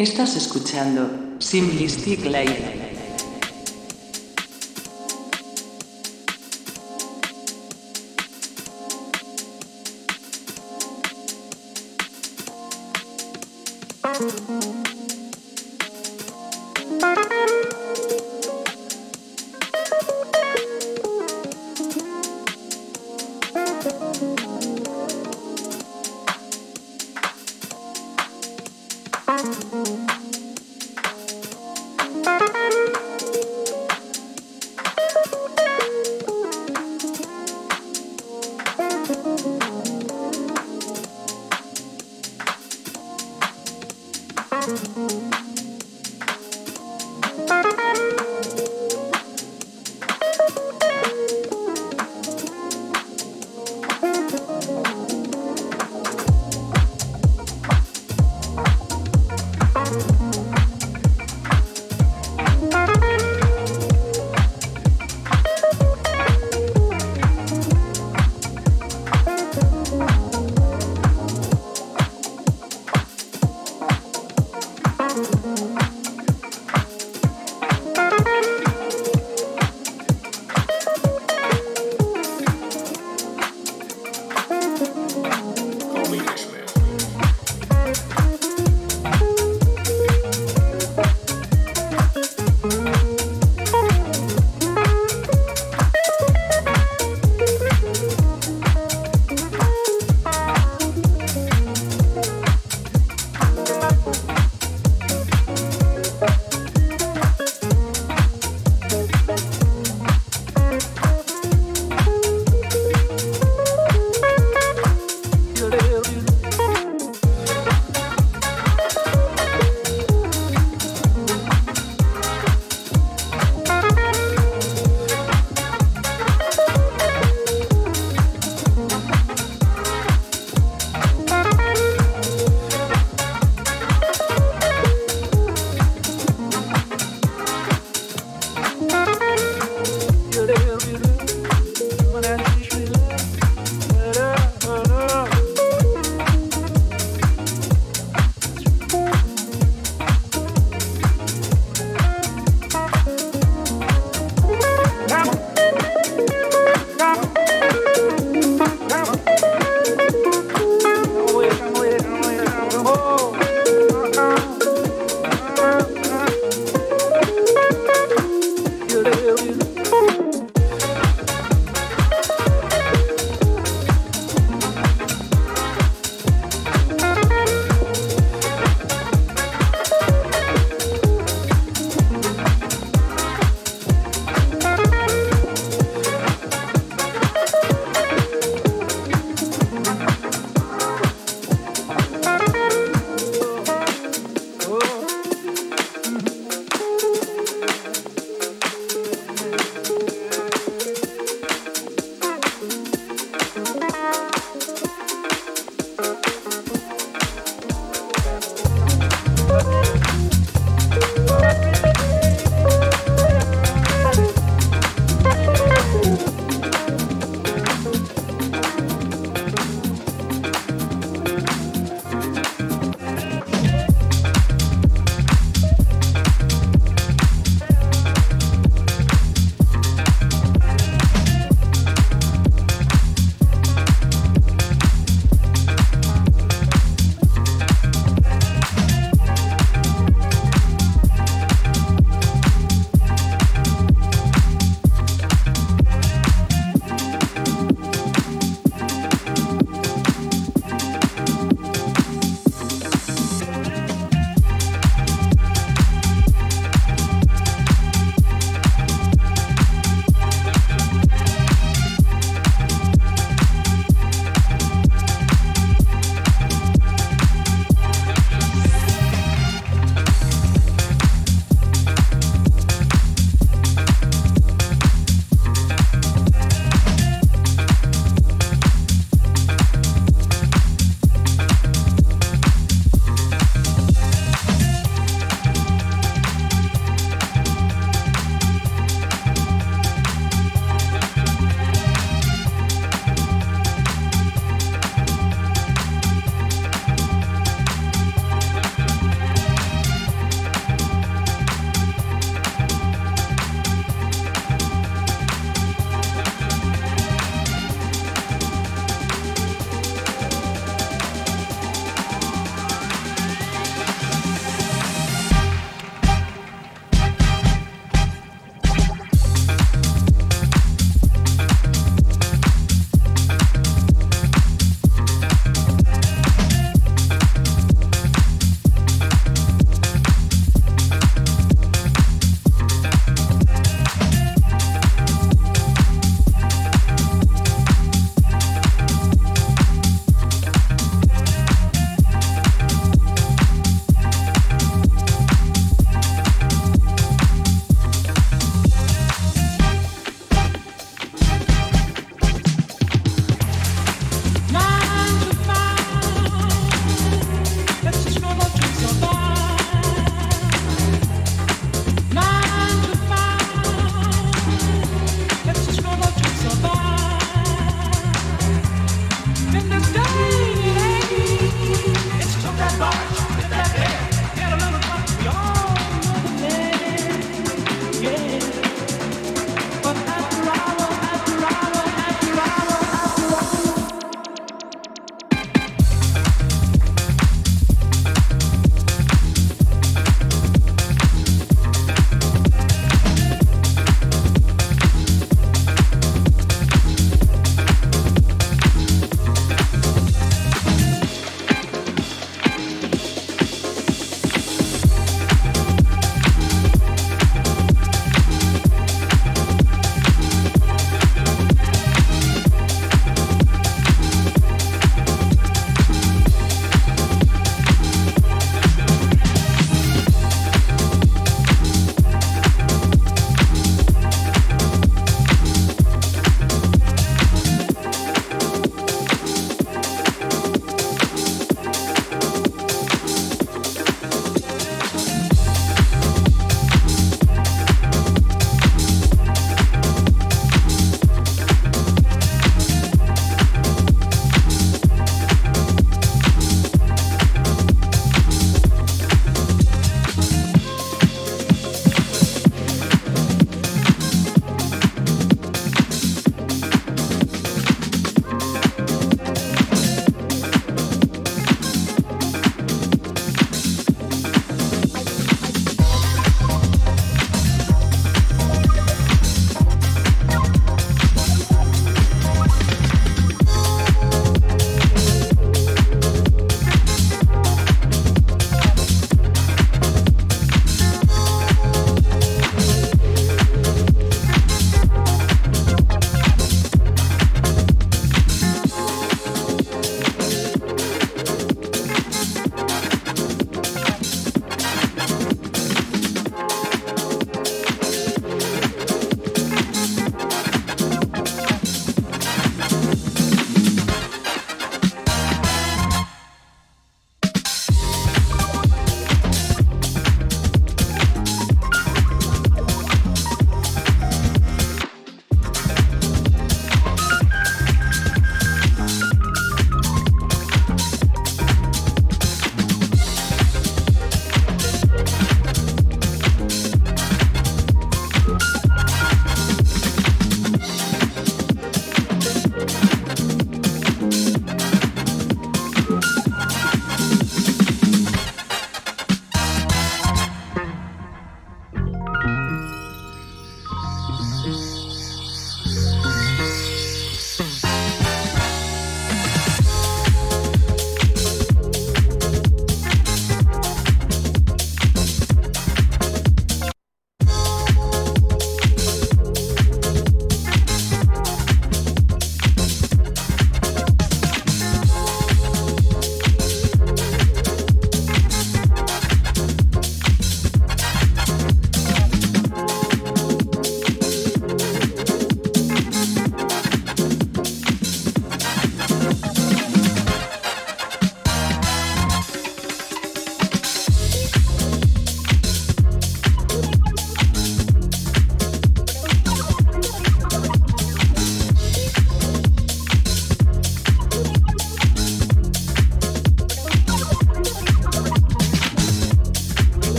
Estás escuchando Simplistic Live.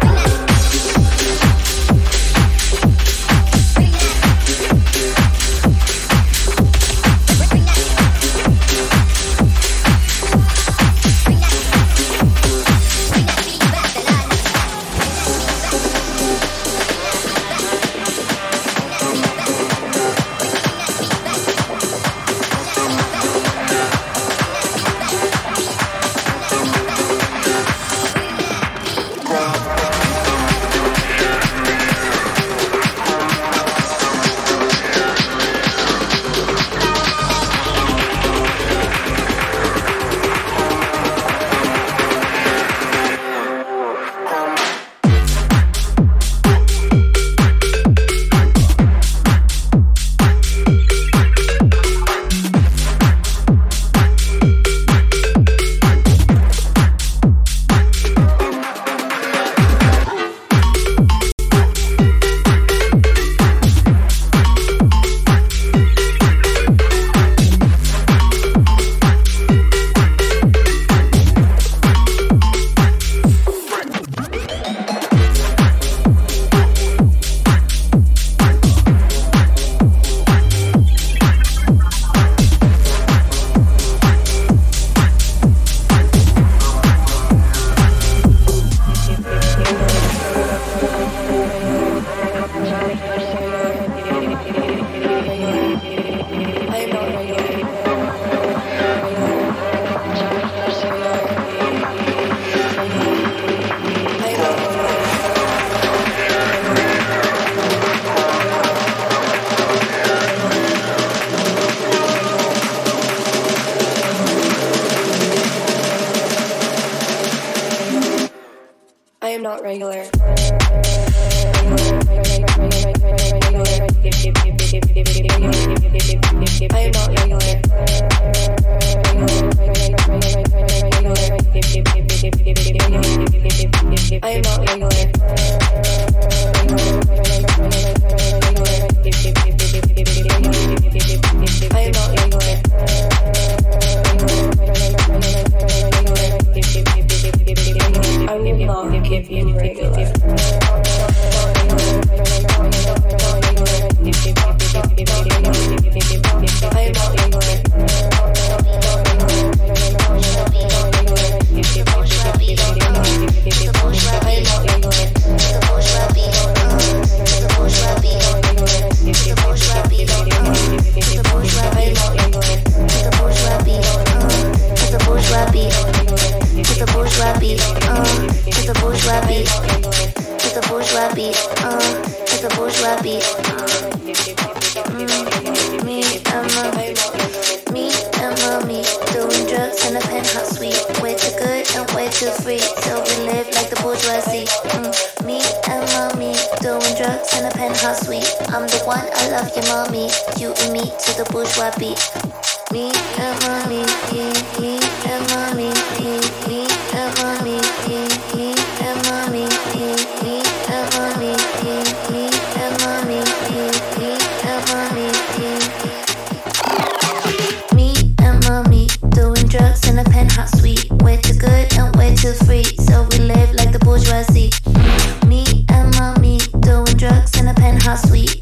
Come on.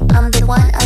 I'm the one,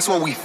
that's what we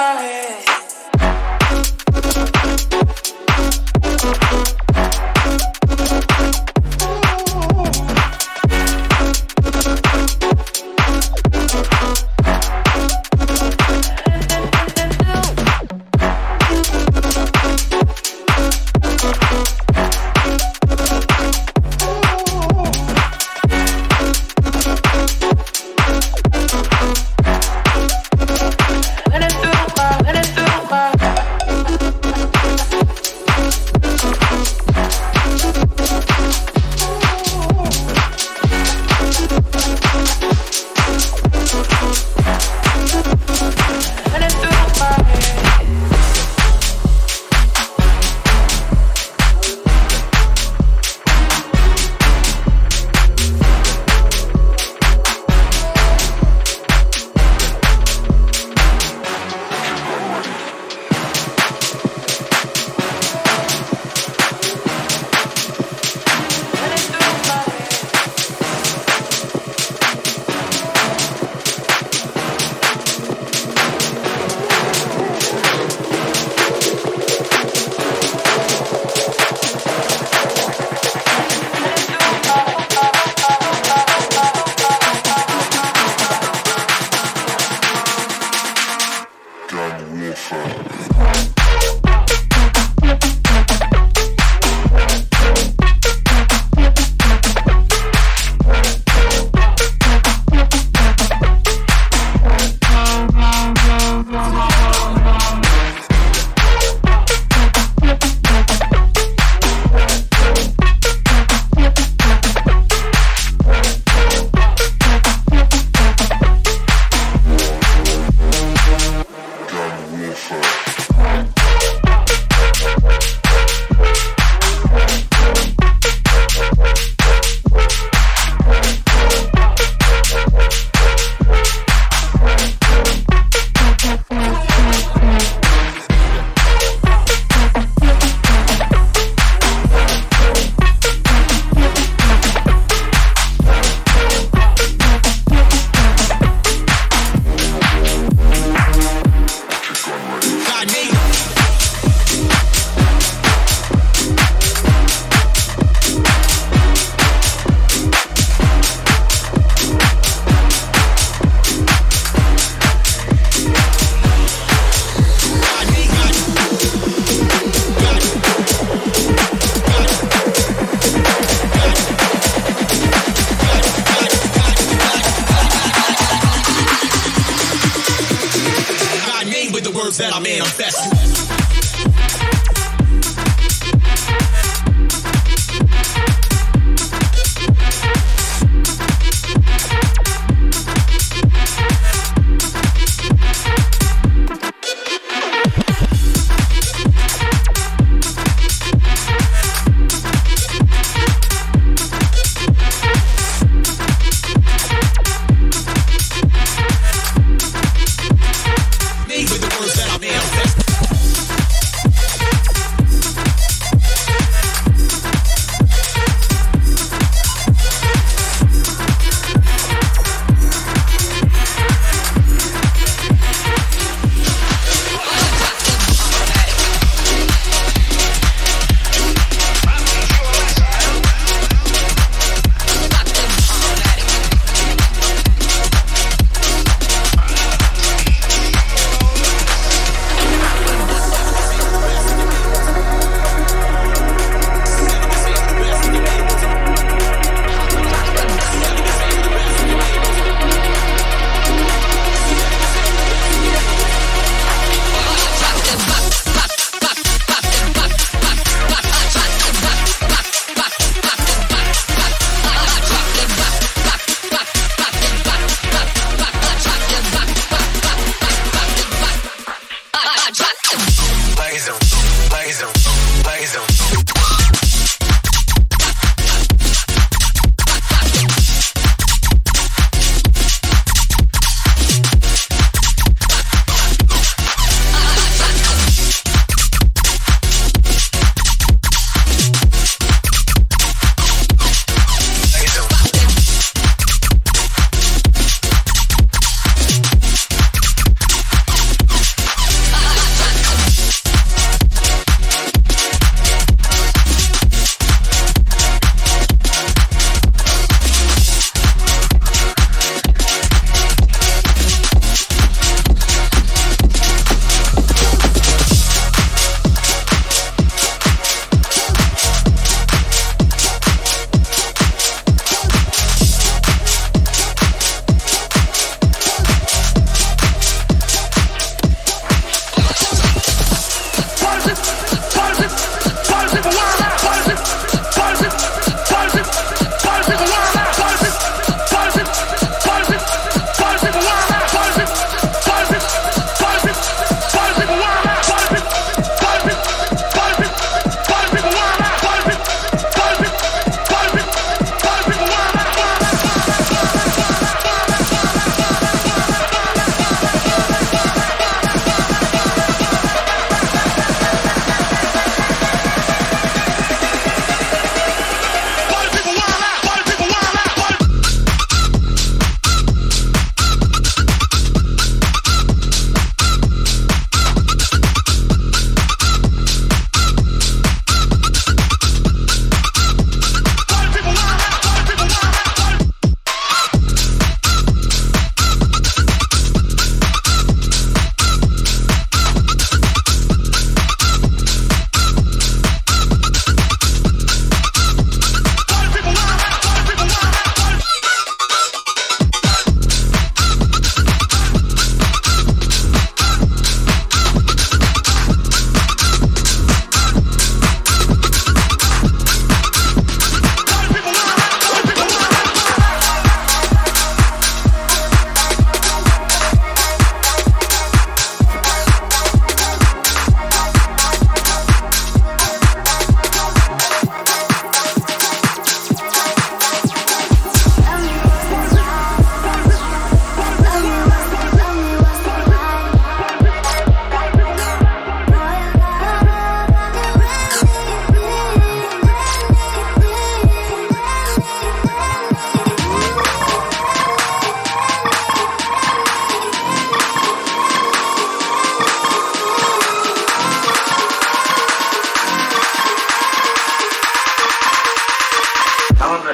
my head.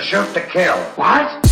Shoot to kill. What?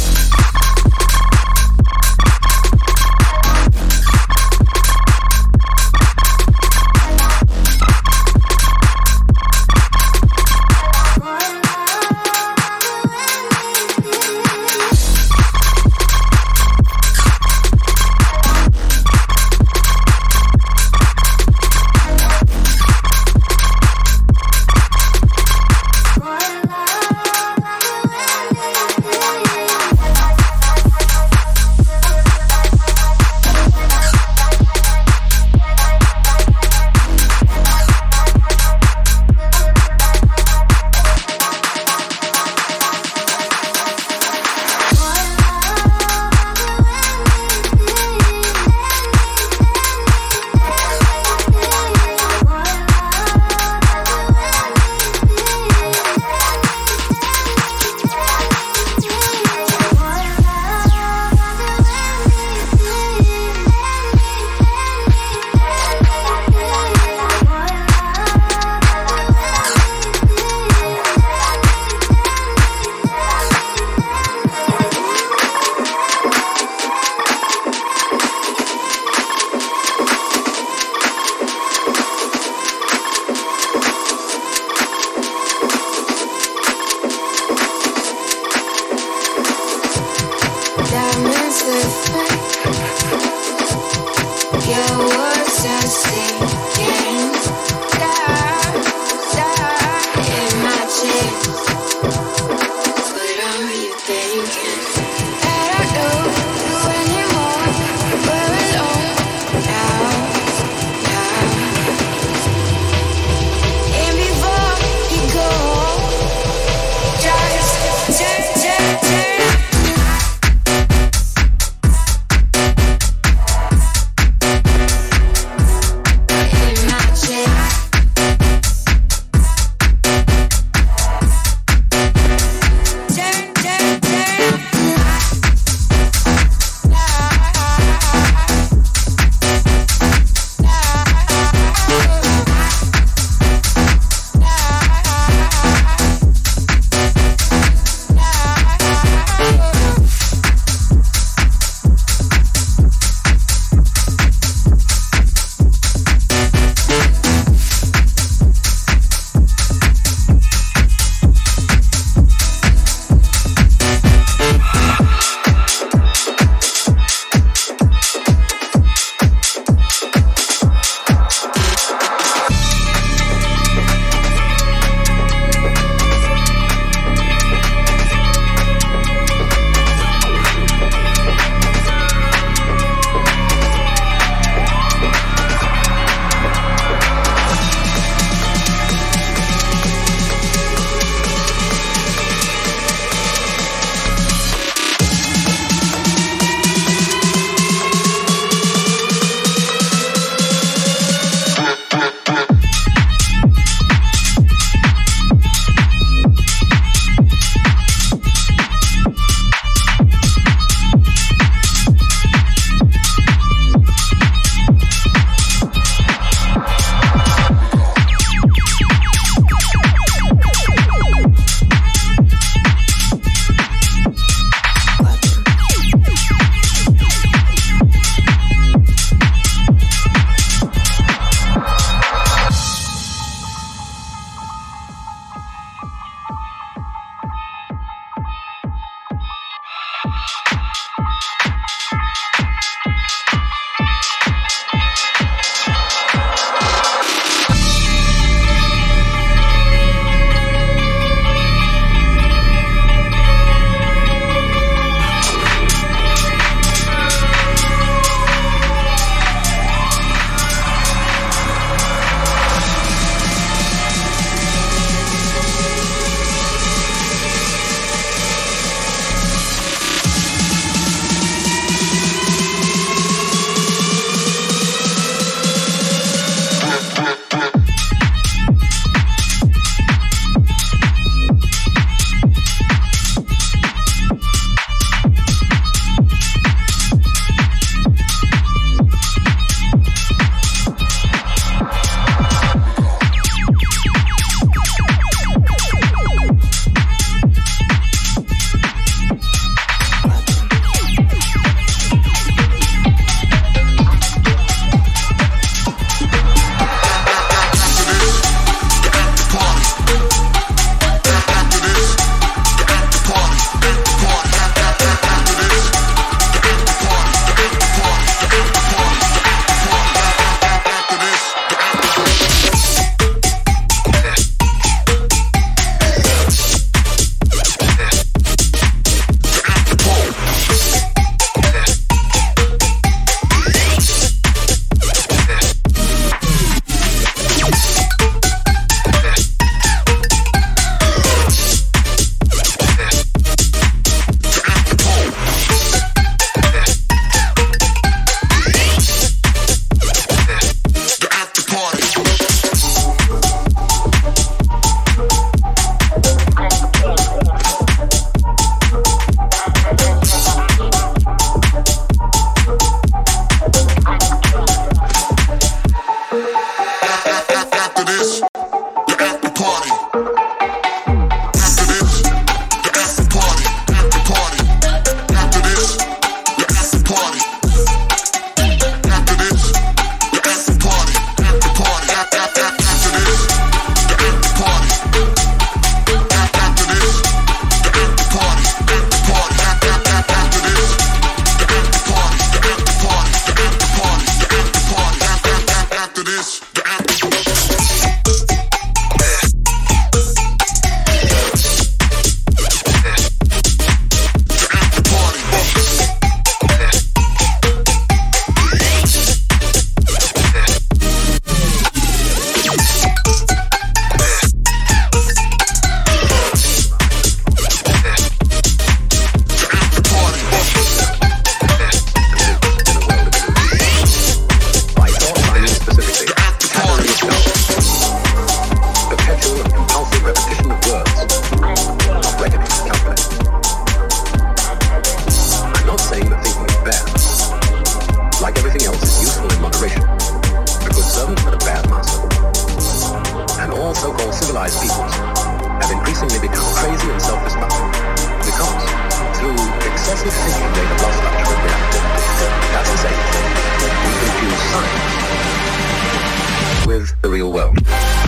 With the real world.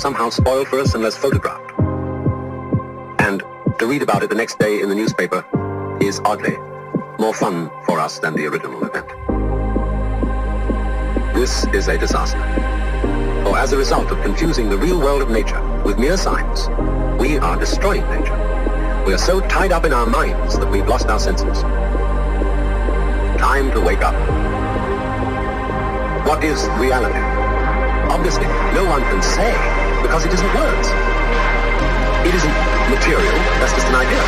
Somehow spoiled for us unless photographed. And to read about it the next day in the newspaper is oddly more fun for us than the original event. This is a disaster. For as a result of confusing the real world of nature with mere science, we are destroying nature. We are so tied up in our minds that we've lost our senses. Time to wake up. What is reality? Obviously, no one can say because it isn't words. It isn't material, that's just an idea.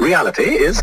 Reality is